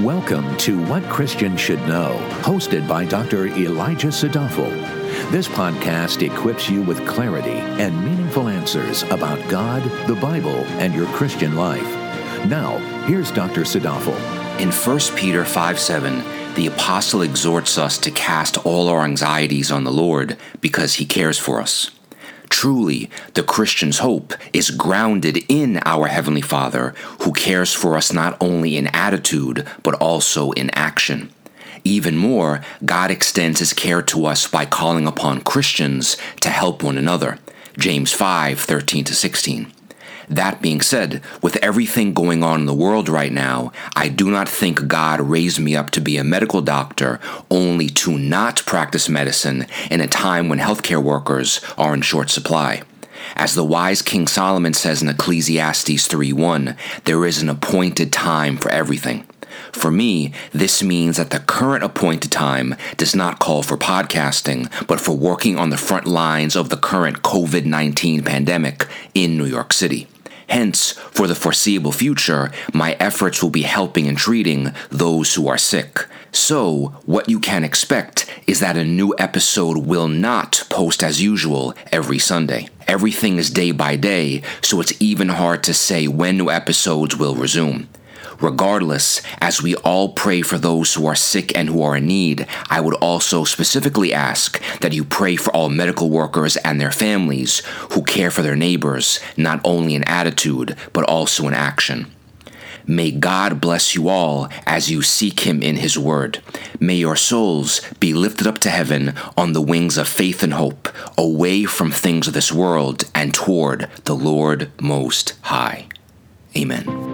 Welcome to What Christians Should Know, hosted by Dr. Elijah Sadoffel. This podcast equips you with clarity and meaningful answers about God, the Bible, and your Christian life. Now, here's Dr. Sadoffel. In 1 Peter 5 7, the apostle exhorts us to cast all our anxieties on the Lord because he cares for us. Truly, the Christian's hope is grounded in our Heavenly Father, who cares for us not only in attitude, but also in action. Even more, God extends his care to us by calling upon Christians to help one another. James 5 13 16. That being said, with everything going on in the world right now, I do not think God raised me up to be a medical doctor only to not practice medicine in a time when healthcare workers are in short supply. As the wise King Solomon says in Ecclesiastes 3:1, there is an appointed time for everything. For me, this means that the current appointed time does not call for podcasting, but for working on the front lines of the current COVID 19 pandemic in New York City. Hence, for the foreseeable future, my efforts will be helping and treating those who are sick. So, what you can expect is that a new episode will not post as usual every Sunday. Everything is day by day, so it's even hard to say when new episodes will resume. Regardless, as we all pray for those who are sick and who are in need, I would also specifically ask that you pray for all medical workers and their families who care for their neighbors, not only in attitude, but also in action. May God bless you all as you seek Him in His Word. May your souls be lifted up to heaven on the wings of faith and hope, away from things of this world and toward the Lord Most High. Amen.